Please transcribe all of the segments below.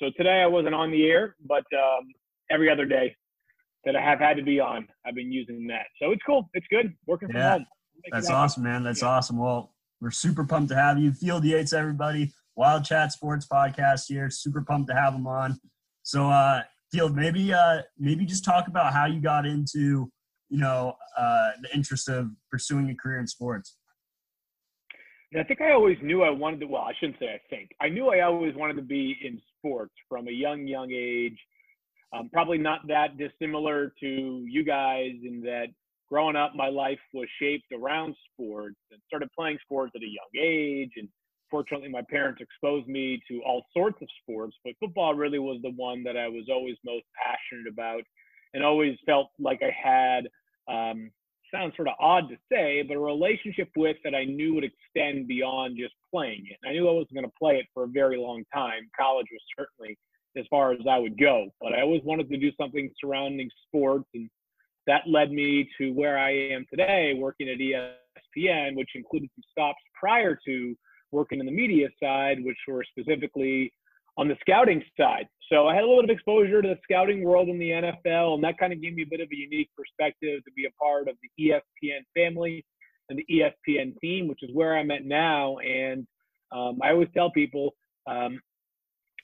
So today I wasn't on the air, but um, every other day that I have had to be on, I've been using that. So it's cool. It's good working from Yeah. home. That's awesome, man. That's awesome. Well, we're super pumped to have you. Field Yates, everybody. Wild Chat Sports Podcast here. Super pumped to have him on. So, uh, Field, maybe, uh, maybe just talk about how you got into, you know, uh, the interest of pursuing a career in sports. I think I always knew I wanted to. Well, I shouldn't say I think. I knew I always wanted to be in sports from a young, young age. Um, probably not that dissimilar to you guys in that growing up, my life was shaped around sports and started playing sports at a young age. And fortunately, my parents exposed me to all sorts of sports, but football really was the one that I was always most passionate about and always felt like I had. Um, sounds sort of odd to say, but a relationship with that I knew would extend beyond just playing it. I knew I wasn't going to play it for a very long time. College was certainly as far as I would go, but I always wanted to do something surrounding sports, and that led me to where I am today, working at ESPN, which included some stops prior to working in the media side, which were specifically on the scouting side. So I had a little bit of exposure to the scouting world in the NFL, and that kind of gave me a bit of a unique perspective to be a part of the ESPN family and the ESPN team, which is where I'm at now. And um, I always tell people um,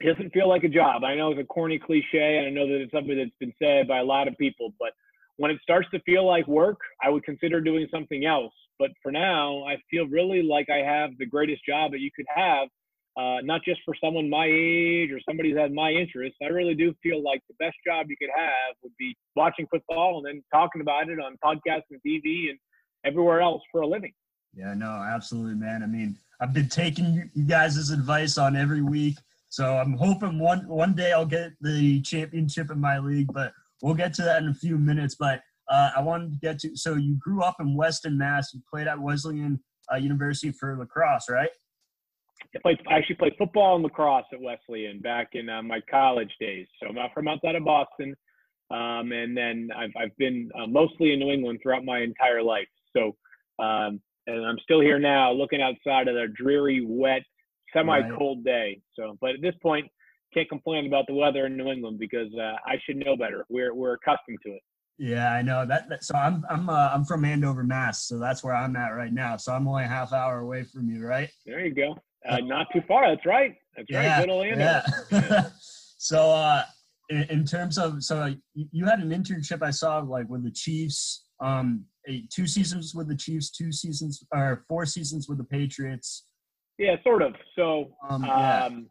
it doesn't feel like a job. I know it's a corny cliche, and I know that it's something that's been said by a lot of people, but when it starts to feel like work, I would consider doing something else. But for now, I feel really like I have the greatest job that you could have uh, not just for someone my age or somebody has my interests. I really do feel like the best job you could have would be watching football and then talking about it on podcasts and TV and everywhere else for a living. Yeah, no, absolutely, man. I mean, I've been taking you guys' advice on every week. So I'm hoping one one day I'll get the championship in my league, but we'll get to that in a few minutes. But uh, I wanted to get to so you grew up in Weston, Mass. You played at Wesleyan uh, University for lacrosse, right? I played. I actually played football and lacrosse at Wesleyan back in uh, my college days. So I'm from outside of Boston, um, and then I've I've been uh, mostly in New England throughout my entire life. So um, and I'm still here now, looking outside of the dreary, wet, semi-cold day. So, but at this point, can't complain about the weather in New England because uh, I should know better. We're we're accustomed to it. Yeah, I know that. that so I'm I'm uh, I'm from Andover, Mass. So that's where I'm at right now. So I'm only a half hour away from you, right? There you go. Uh, not too far. That's right. That's Yeah, right. Good old Andover. Yeah. so uh, in, in terms of so you, you had an internship I saw like with the Chiefs. Um, eh, two seasons with the Chiefs, two seasons or four seasons with the Patriots. Yeah, sort of. So Um, yeah. um,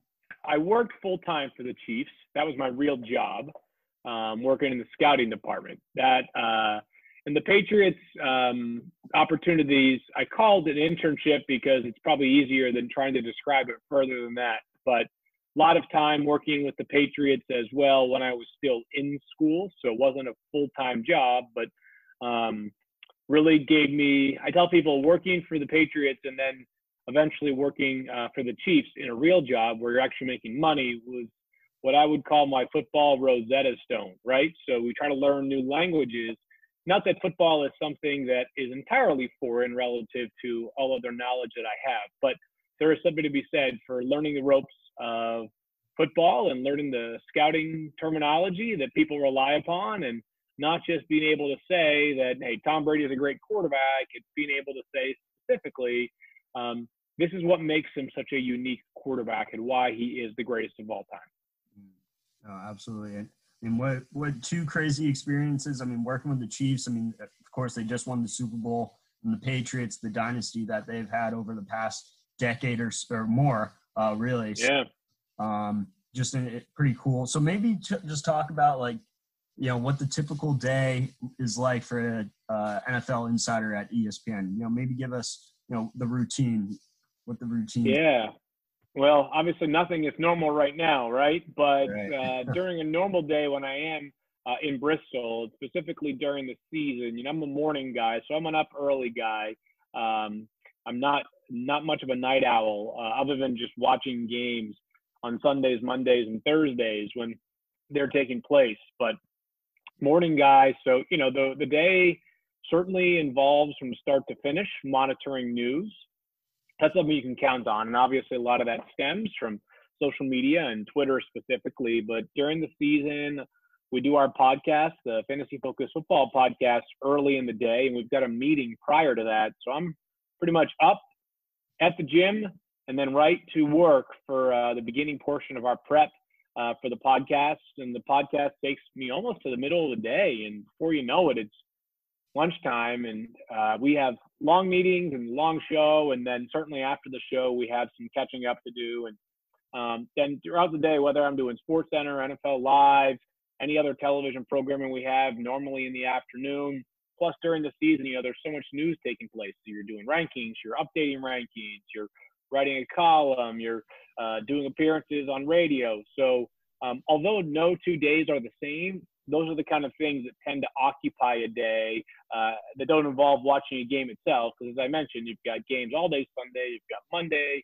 I worked full time for the Chiefs. That was my real job, um, working in the scouting department. That uh, and the Patriots um, opportunities. I called an internship because it's probably easier than trying to describe it further than that. But a lot of time working with the Patriots as well when I was still in school, so it wasn't a full time job, but um, really gave me. I tell people working for the Patriots and then eventually working uh, for the Chiefs in a real job where you're actually making money was what I would call my football Rosetta Stone, right? So we try to learn new languages. Not that football is something that is entirely foreign relative to all other knowledge that I have, but there is something to be said for learning the ropes of football and learning the scouting terminology that people rely upon and not just being able to say that, hey, Tom Brady is a great quarterback. It's being able to say specifically, um, this is what makes him such a unique quarterback and why he is the greatest of all time. No, absolutely. And, and what what two crazy experiences? I mean, working with the Chiefs. I mean, of course, they just won the Super Bowl, and the Patriots, the dynasty that they've had over the past decade or, or more, uh, really. So, Yeah. um, just in, it, pretty cool. So maybe j- just talk about like, you know, what the typical day is like for a uh, NFL insider at ESPN. You know, maybe give us, you know, the routine, what the routine. Yeah. Well, obviously nothing is normal right now, right? But Right. uh, during a normal day when I am uh, in Bristol, specifically during the season, you know, I'm a morning guy, so I'm an up early guy. Um, I'm not not much of a night owl, uh, other than just watching games on Sundays, Mondays, and Thursdays when they're taking place. But morning guy, so you know, the the day certainly involves from start to finish monitoring news that's something you can count on. And obviously, a lot of that stems from social media and Twitter specifically. But during the season, we do our podcast, the Fantasy Focus Football podcast, early in the day, and we've got a meeting prior to that. So I'm pretty much up at the gym and then right to work for uh, the beginning portion of our prep uh, for the podcast. And the podcast takes me almost to the middle of the day, and before you know it, it's lunchtime, and uh, we have long meetings and long show, and then certainly after the show, we have some catching up to do, and um, then throughout the day, whether I'm doing Sports Center, NFL Live, any other television programming we have, normally in the afternoon. Plus, during the season, you know, there's so much news taking place. So you're doing rankings, you're updating rankings, you're writing a column, you're uh, doing appearances on radio. So, um, although no two days are the same, those are the kind of things that tend to occupy a day uh, that don't involve watching a game itself. Because as I mentioned, you've got games all day Sunday, you've got Monday,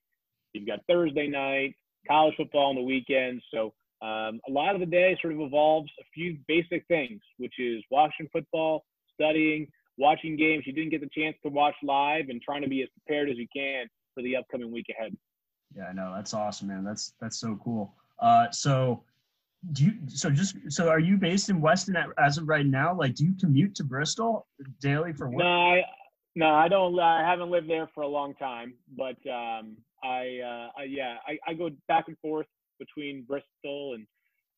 you've got Thursday night, college football on the weekend. So um, a lot of the day sort of involves a few basic things, which is watching football, studying, watching games you didn't get the chance to watch live, and trying to be as prepared as you can for the upcoming week ahead. Yeah, I know that's awesome, man. That's that's so cool. Uh, so do you so just so are you based in Weston as of right now? Like, do you commute to Bristol daily for work? No, I, no, I don't. I haven't lived there for a long time, but um, I, uh, I yeah, I, I go back and forth between Bristol and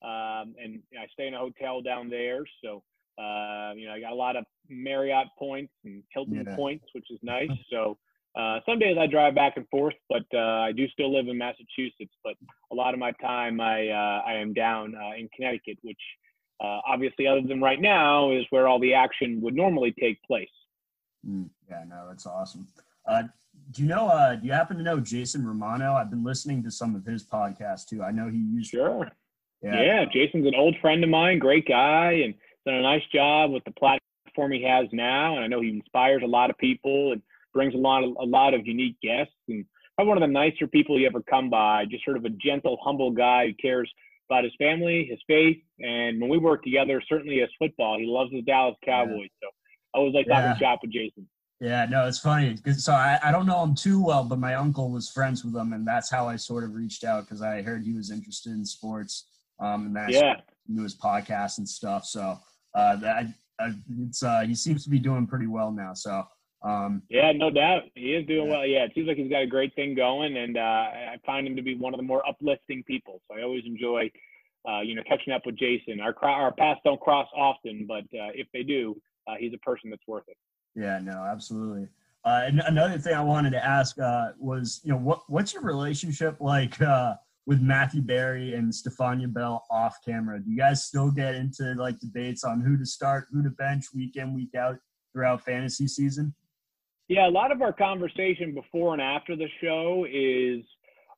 um, and I stay in a hotel down there. So uh, you know, I got a lot of Marriott points and Hilton yeah. points, which is nice. So uh, some days I drive back and forth, but uh, I do still live in Massachusetts. But a lot of my time I uh, I am down uh, in Connecticut, which uh, obviously, other than right now, is where all the action would normally take place. Mm, yeah, no, that's awesome. Uh, do you know? Uh, do you happen to know Jason Romano? I've been listening to some of his podcasts too. I know he used. Sure. Yeah. yeah, Jason's an old friend of mine, great guy, and done a nice job with the platform he has now. And I know he inspires a lot of people and brings a lot of a lot of unique guests and probably one of the nicer people you ever come by. Just sort of a gentle, humble guy who cares about his family, his faith, and when we work together, certainly as football, he loves the Dallas Cowboys. Yeah. So I always like talking yeah. shop with Jason. Yeah, no, it's funny. So I, I don't know him too well, but my uncle was friends with him, and that's how I sort of reached out because I heard he was interested in sports. Um, and that's yeah. knew his podcast and stuff. So uh, that it's uh, he seems to be doing pretty well now. So um, yeah, no doubt he is doing yeah. well. Yeah, it seems like he's got a great thing going, and uh, I find him to be one of the more uplifting people. So I always enjoy, uh, you know, catching up with Jason. Our our paths don't cross often, but uh, if they do, uh, he's a person that's worth it. Yeah, no, absolutely. Uh, and another thing I wanted to ask uh, was, you know, what what's your relationship like uh, with Matthew Berry and Stephania Bell off camera? Do you guys still get into like debates on who to start, who to bench, week in, week out throughout fantasy season? Yeah, a lot of our conversation before and after the show is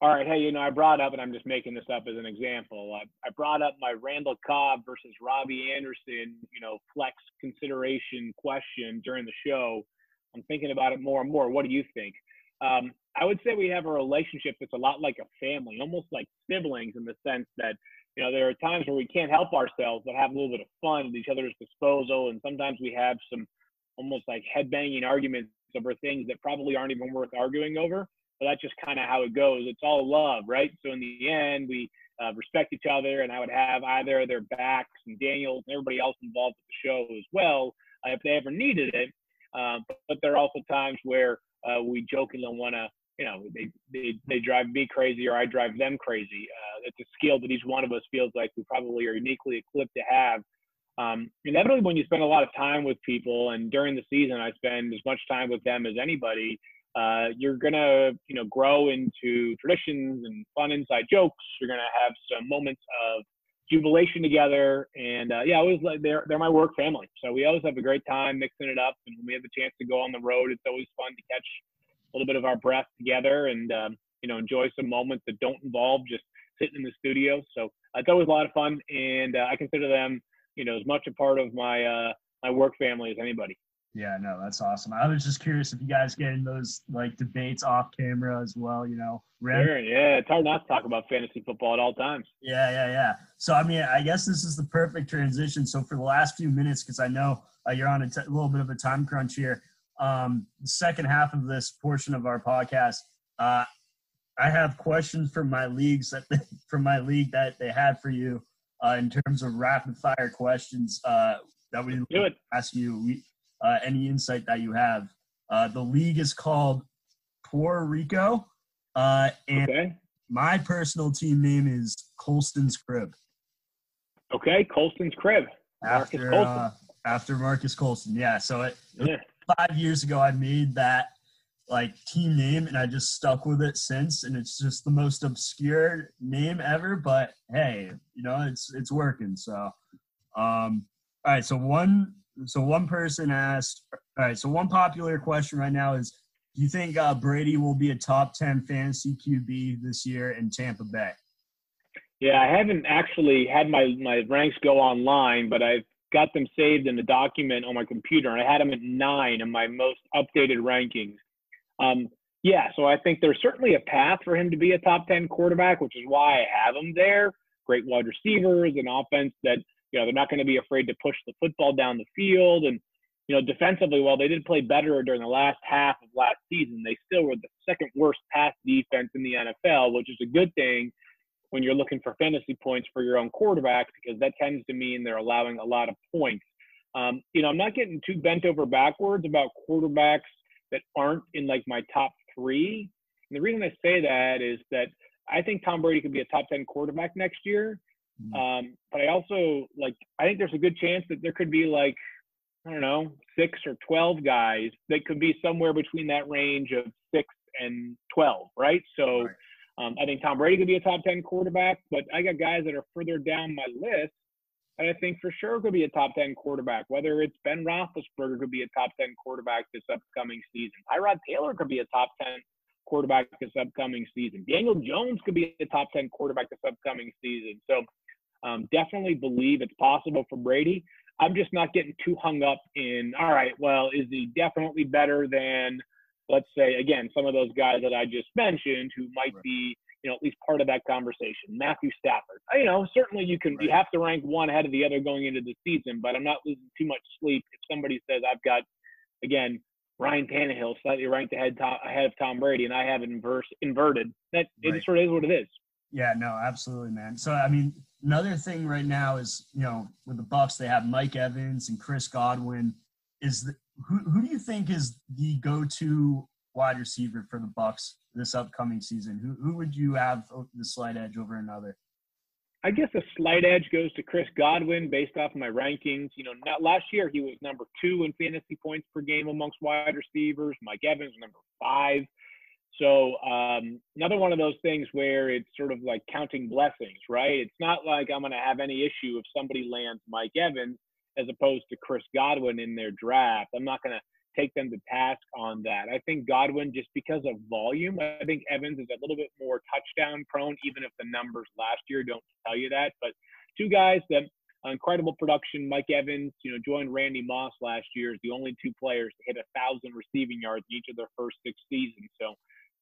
all right, hey, you know, I brought up, and I'm just making this up as an example. I, I brought up my Randall Cobb versus Robbie Anderson, you know, flex consideration question during the show. I'm thinking about it more and more. What do you think? Um, I would say we have a relationship that's a lot like a family, almost like siblings in the sense that, you know, there are times where we can't help ourselves but have a little bit of fun at each other's disposal. And sometimes we have some almost like headbanging arguments over things that probably aren't even worth arguing over but that's just kind of how it goes. It's all love, right? So in the end, we uh, respect each other, and I would have either their backs and Daniels and everybody else involved with the show as well uh, if they ever needed it. Um, but, there are also times where uh, we jokingly want to, you know, they, they they drive me crazy or I drive them crazy. Uh, it's a skill that each one of us feels like we probably are uniquely equipped to have. Um, inevitably, when you spend a lot of time with people, and during the season, I spend as much time with them as anybody uh, you're gonna you know grow into traditions and fun inside jokes. You're gonna have some moments of jubilation together, and uh, yeah, I always like they're they're my work family. So we always have a great time mixing it up, and when we have the chance to go on the road, it's always fun to catch a little bit of our breath together and um, you know enjoy some moments that don't involve just sitting in the studio. So uh, it's always a lot of fun, and uh, I consider them you know as much a part of my uh, my work family as anybody. Yeah, no, that's awesome. I was just curious if you guys get in those like debates off camera as well, you know. Sure, yeah. It's hard not to talk about fantasy football at all times. Yeah, yeah, yeah. So I mean, I guess this is the perfect transition. So for the last few minutes, because I know uh, you're on a t- little bit of a time crunch here. Um, the second half of this portion of our podcast, uh, I have questions from my leagues that they, from my league that they had for you uh, in terms of rapid fire questions uh, that we ask you. Uh, any insight that you have. Uh, the league is called Puerto Rico, uh, and okay. my personal team name is Colston's Crib. Okay, Colston's Crib. Marques after, Colston. Uh, after Marques Colston, yeah. So it, yeah. five years ago, I made that like team name, and I just stuck with it since. And it's just the most obscure name ever, but hey, you know, it's it's working. So, um, all right. So one, so one person asked. All right. So one popular question right now is, do you think uh, Brady will be a top ten fantasy QB this year in Tampa Bay? Yeah, I haven't actually had my my ranks go online, but I've got them saved in the document on my computer, and I had them at nine in my most updated rankings. Um, yeah, so I think there's certainly a path for him to be a top 10 quarterback, which is why I have him there. Great wide receivers, an offense that, you know, they're not going to be afraid to push the football down the field. And, you know, defensively, while they did play better during the last half of last season, they still were the second worst pass defense in the NFL, which is a good thing when you're looking for fantasy points for your own quarterback because that tends to mean they're allowing a lot of points. Um, you know, I'm not getting too bent over backwards about quarterbacks that aren't in like my top three. And the reason I say that is that I think Tom Brady could be a top 10 quarterback next year. Mm-hmm. Um, but I also like, I think there's a good chance that there could be like, I don't know, six or 12 guys that could be somewhere between that range of six and 12, right? So right. Um, I think Tom Brady could be a top 10 quarterback, but I got guys that are further down my list and I think for sure it could be a top 10 quarterback, whether it's Ben Roethlisberger could be a top 10 quarterback this upcoming season. Tyrod Taylor could be a top 10 quarterback this upcoming season. Daniel Jones could be a top 10 quarterback this upcoming season. So um, definitely believe it's possible for Brady. I'm just not getting too hung up in, all right, well, is he definitely better than, let's say, again, some of those guys that I just mentioned who might be you know, at least part of that conversation. Matthew Stafford. You know, certainly you can right. you have to rank one ahead of the other going into the season, but I'm not losing too much sleep if somebody says I've got again Ryan Tannehill slightly ranked ahead top, ahead of Tom Brady, and I have it inverse inverted. That right. it sort of is what it is. Yeah, no, absolutely, man. So I mean, another thing right now is you know with the Bucks they have Mike Evans and Chris Godwin. Is the, who who do you think is the go-to wide receiver for the Bucks this upcoming season? Who who would you have the slight edge over another? I guess a slight edge goes to Chris Godwin based off of my rankings. You know, not, last year he was number two in fantasy points per game amongst wide receivers. Mike Evans number five. So um, another one of those things where it's sort of like counting blessings, right? It's not like I'm going to have any issue if somebody lands Mike Evans as opposed to Chris Godwin in their draft. I'm not going to take them to task on that. I think Godwin, just because of volume, I think Evans is a little bit more touchdown prone, even if the numbers last year don't tell you that. But two guys that incredible production. Mike Evans, you know, joined Randy Moss last year as the only two players to hit a thousand receiving yards in each of their first six seasons. So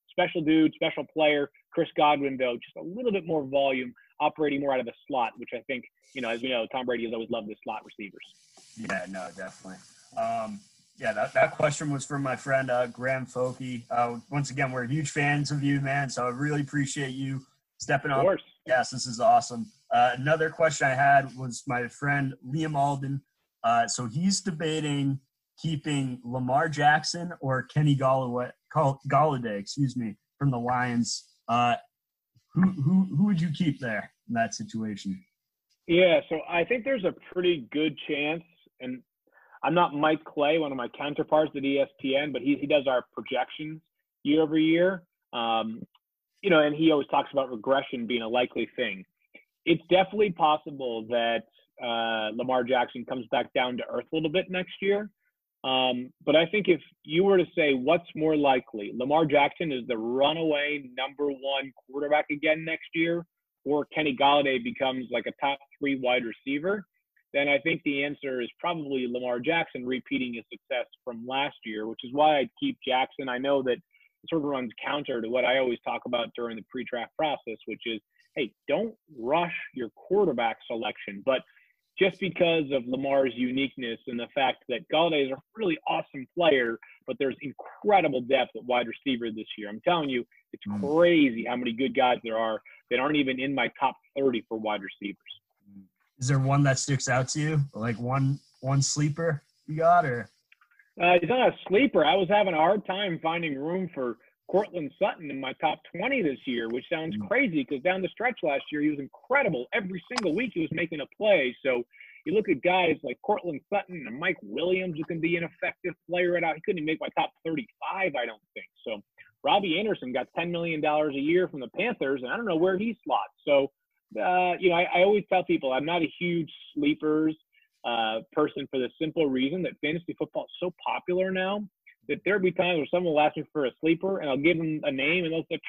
special dude, special player. Chris Godwin, though, just a little bit more volume, operating more out of the slot, which I think, you know, as we know, Tom Brady has always loved the slot receivers. Yeah, no, definitely. Um, yeah, that, that question was from my friend uh, Graham Foki. Uh, once again, we're huge fans of you, man. So I really appreciate you stepping up. Of course yes, this is awesome. Uh, another question I had was my friend Liam Alden. Uh, so he's debating keeping Lamar Jackson or Kenny Golladay, Golladay, excuse me, from the Lions. Uh, who, who, who would you keep there in that situation? Yeah, so I think there's a pretty good chance, and I'm not Mike Clay, one of my counterparts at ESPN, but he, he does our projections year over year. Um, you know, and he always talks about regression being a likely thing. It's definitely possible that uh, Lamar Jackson comes back down to earth a little bit next year. Um, but I think if you were to say what's more likely, Lamar Jackson is the runaway number one quarterback again next year, or Kenny Golladay becomes like a top three wide receiver, then I think the answer is probably Lamar Jackson repeating his success from last year, which is why I'd keep Jackson. I know that it sort of runs counter to what I always talk about during the pre-draft process, which is, hey, don't rush your quarterback selection. But just because of Lamar's uniqueness and the fact that Golladay is a really awesome player, but there's incredible depth at wide receiver this year. I'm telling you, it's mm. crazy how many good guys there are that aren't even in my top 30 for wide receivers. Is there one that sticks out to you, like one one sleeper you got, or? Uh, he's not a sleeper. I was having a hard time finding room for Courtland Sutton in my top 20 this year, which sounds mm. crazy because down the stretch last year, he was incredible. Every single week, he was making a play. So you look at guys like Courtland Sutton and Mike Williams, who can be an effective player at out. He couldn't even make my top 35, I don't think. So Robbie Anderson got $10 million a year from the Panthers, and I don't know where he slots. So, uh, you know, I, I, always tell people I'm not a huge sleepers uh, person for the simple reason that fantasy football is so popular now that there'll be times where someone will ask me for a sleeper, and I'll give them a name, and they'll say, "It's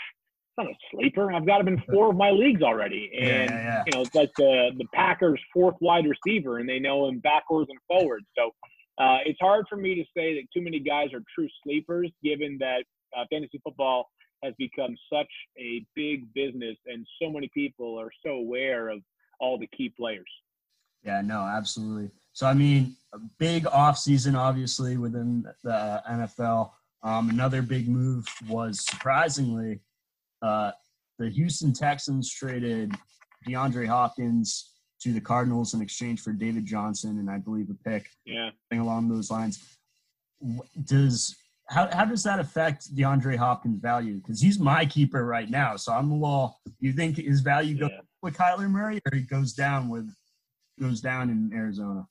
not a sleeper. I've got him in four of my leagues already." And yeah, yeah. you know, it's like the the Packers' fourth wide receiver, and they know him backwards and forwards. So uh, it's hard for me to say that too many guys are true sleepers, given that uh, fantasy football has become such a big business, and so many people are so aware of all the key players. Yeah, no, absolutely. So, I mean, a big offseason, obviously, within the NFL. Um, another big move was surprisingly uh, the Houston Texans traded DeAndre Hopkins to the Cardinals in exchange for David Johnson and I believe a pick. Yeah. Thing along those lines. Does how, how does that affect DeAndre Hopkins' value? Because he's my keeper right now. So I'm a little. You think his value goes yeah. with Kyler Murray, or he goes down with goes down in Arizona?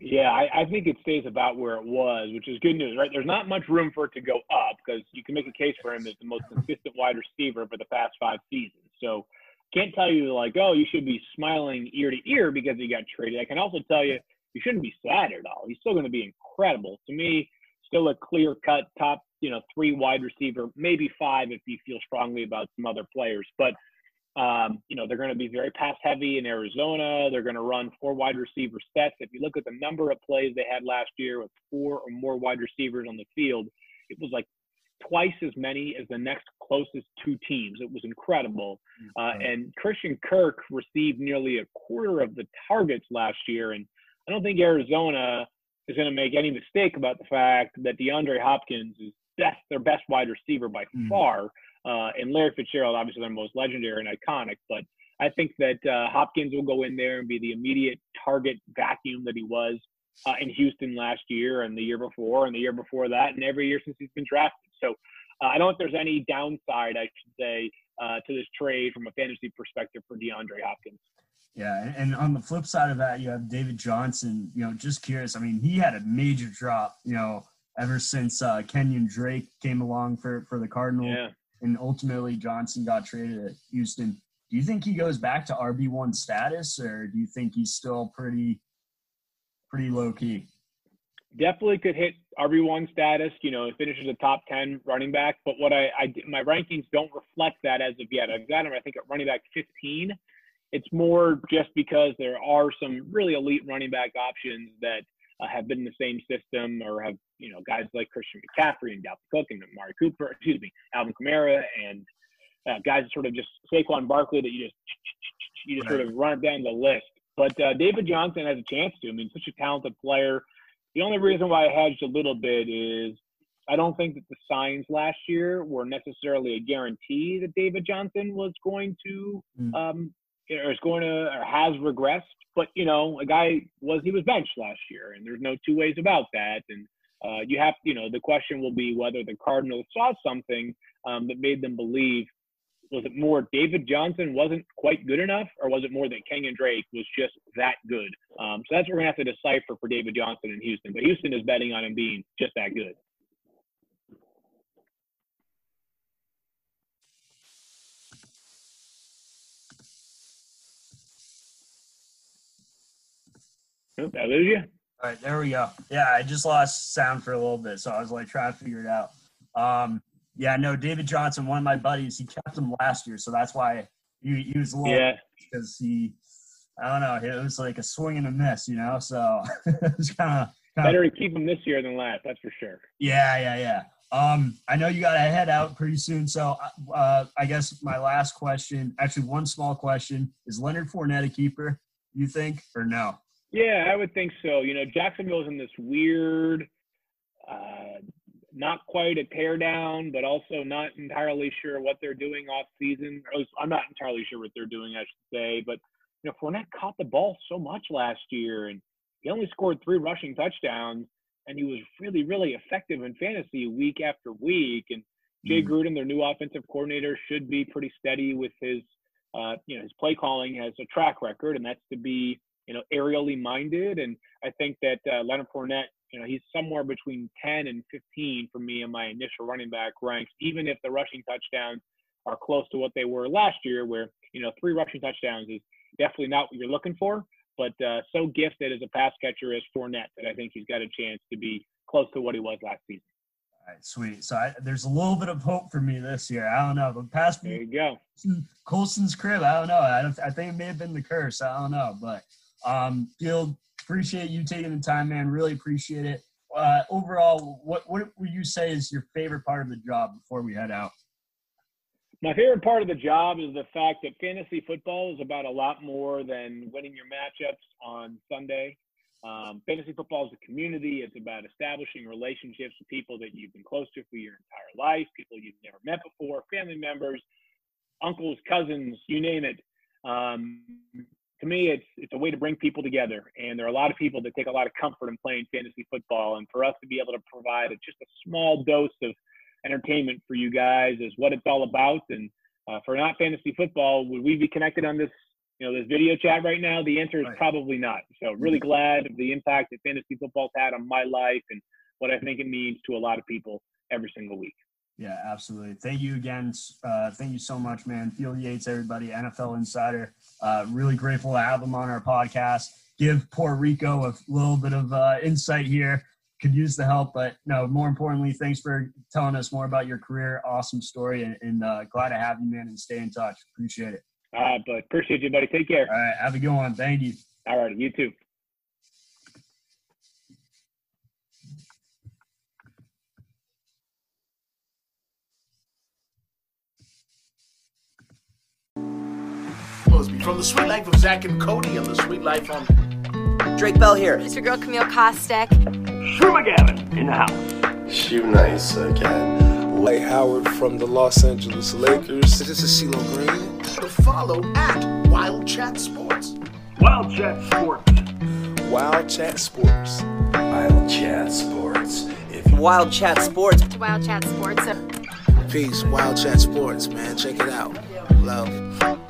Yeah, I, I, think it stays about where it was, which is good news, right? There's not much room for it to go up because you can make a case for him as the most consistent wide receiver for the past five seasons. So can't tell you like, oh, you should be smiling ear to ear because he got traded. I can also tell you you shouldn't be sad at all. He's still going to be incredible. To me, still a clear cut top, you know, three wide receiver, maybe five if you feel strongly about some other players. But um, you know, they're going to be very pass heavy in Arizona. They're going to run four wide receiver sets. If you look at the number of plays they had last year with four or more wide receivers on the field, it was like twice as many as the next closest two teams. It was incredible. Uh, and Christian Kirk received nearly a quarter of the targets last year. And I don't think Arizona is going to make any mistake about the fact that DeAndre Hopkins is best, their best wide receiver by mm. far. Uh, and Larry Fitzgerald, obviously, their most legendary and iconic. But I think that uh, Hopkins will go in there and be the immediate target vacuum that he was uh, in Houston last year and the year before and the year before that and every year since he's been drafted. So uh, I don't think there's any downside, I should say, uh, to this trade from a fantasy perspective for DeAndre Hopkins. Yeah, and on the flip side of that, you have David Johnson. You know, just curious. I mean, he had a major drop. You know, ever since uh, Kenyon Drake came along for for the Cardinals, yeah. and ultimately Johnson got traded at Houston. Do you think he goes back to RB one status, or do you think he's still pretty pretty low key? Definitely could hit RB one status. You know, finishes a top ten running back. But what I, I my rankings don't reflect that as of yet. I've got him, I think, at running back fifteen it's more just because there are some really elite running back options that uh, have been in the same system or have, you know, guys like Christian McCaffrey and Dalvin Cook and Amari Cooper, excuse me, Alvin Kamara and uh, guys sort of just Saquon Barkley that you just you just sort of run down the list. But uh, David Johnson has a chance to. I mean, such a talented player. The only reason why I hedged a little bit is I don't think that the signs last year were necessarily a guarantee that David Johnson was going to mm. um, or is going to or has regressed. But you know, a guy was he was benched last year, and there's no two ways about that. And uh, you have, you know, the question will be whether the Cardinals saw something um, that made them believe. Was it more David Johnson wasn't quite good enough, or was it more that Kenyon Drake was just that good? Um, so that's what we're gonna have to decipher for David Johnson in Houston. But Houston is betting on him being just that good. Nope, I lose you. All right, there we go. Yeah, I just lost sound for a little bit, so I was like trying to figure it out. Um, yeah, no, David Johnson, one of my buddies, he kept him last year, so that's why he, he was a little yeah. because he, I don't know, it was like a swing and a miss, you know. So it's kind of better to keep him this year than last. That's for sure. Yeah, yeah, yeah. Um, I know you got to head out pretty soon, so uh, I guess my last question, actually, one small question: Is Leonard Fournette a keeper? You think or no? Yeah, I would think so. You know, Jacksonville's in this weird, uh, not quite a teardown, but also not entirely sure what they're doing off season. I'm not entirely sure what they're doing, I should say. But you know, Fournette caught the ball so much last year, and he only scored three rushing touchdowns, and he was really, really effective in fantasy week after week. And Jay mm-hmm. Gruden, their new offensive coordinator, should be pretty steady with his, uh, you know, his play calling has a track record, and that's to be, you know, aerially minded. And I think that uh, Leonard Fournette, you know, he's somewhere between 10 and 15 for me in my initial running back ranks, even if the rushing touchdowns are close to what they were last year, where you know, three rushing touchdowns is definitely not what you're looking for. But uh, so gifted as a pass catcher as Fournette that I think he's got a chance to be close to what he was last season. All right, sweet. So I, there's a little bit of hope for me this year. I don't know. The past there you go. Colston's crib. I don't know. I, don't, I think it may have been the curse. I don't know. But um, Field, appreciate you taking the time, man. Really appreciate it. Uh, overall, what what would you say is your favorite part of the job before we head out? My favorite part of the job is the fact that fantasy football is about a lot more than winning your matchups on Sunday. Um, fantasy football is a community. It's about establishing relationships with people that you've been close to for your entire life, people you've never met before, family members, uncles, cousins, you name it. Um, to me, it's it's a way to bring people together, and there are a lot of people that take a lot of comfort in playing fantasy football. And for us to be able to provide a, just a small dose of entertainment for you guys is what it's all about. And uh, for not fantasy football, would we be connected on this, you know, this video chat right now? The answer is right. probably not. So really glad of the impact that fantasy football's had on my life and what I think it means to a lot of people every single week. Yeah, absolutely. Thank you again. Uh, thank you so much, man. Field Yates, everybody, NFL Insider. Uh, really grateful to have him on our podcast. Give Puerto Rico a little bit of uh, insight here could use the help. But no, more importantly, thanks for telling us more about your career. Awesome story, and, and uh, glad to have you, man. And stay in touch. Appreciate it. All right, but appreciate you, buddy. Take care. All right, have a good one. Thank you. All right, you too. From the Suite Life of Zack and Cody and the sweet Life on Drake Bell here. It's your girl Camille Kostek. Gavin in the house. Shoe nice again. Lay Howard from the Los Angeles Lakers. This is CeeLo Green. To follow at Wild Chat Sports. Wild Chat Sports. Wild Chat Sports. Wild Chat Sports. If Wild Chat Sports. Wild Chat Sports. Peace, Wild Chat Sports, man. Check it out. Love.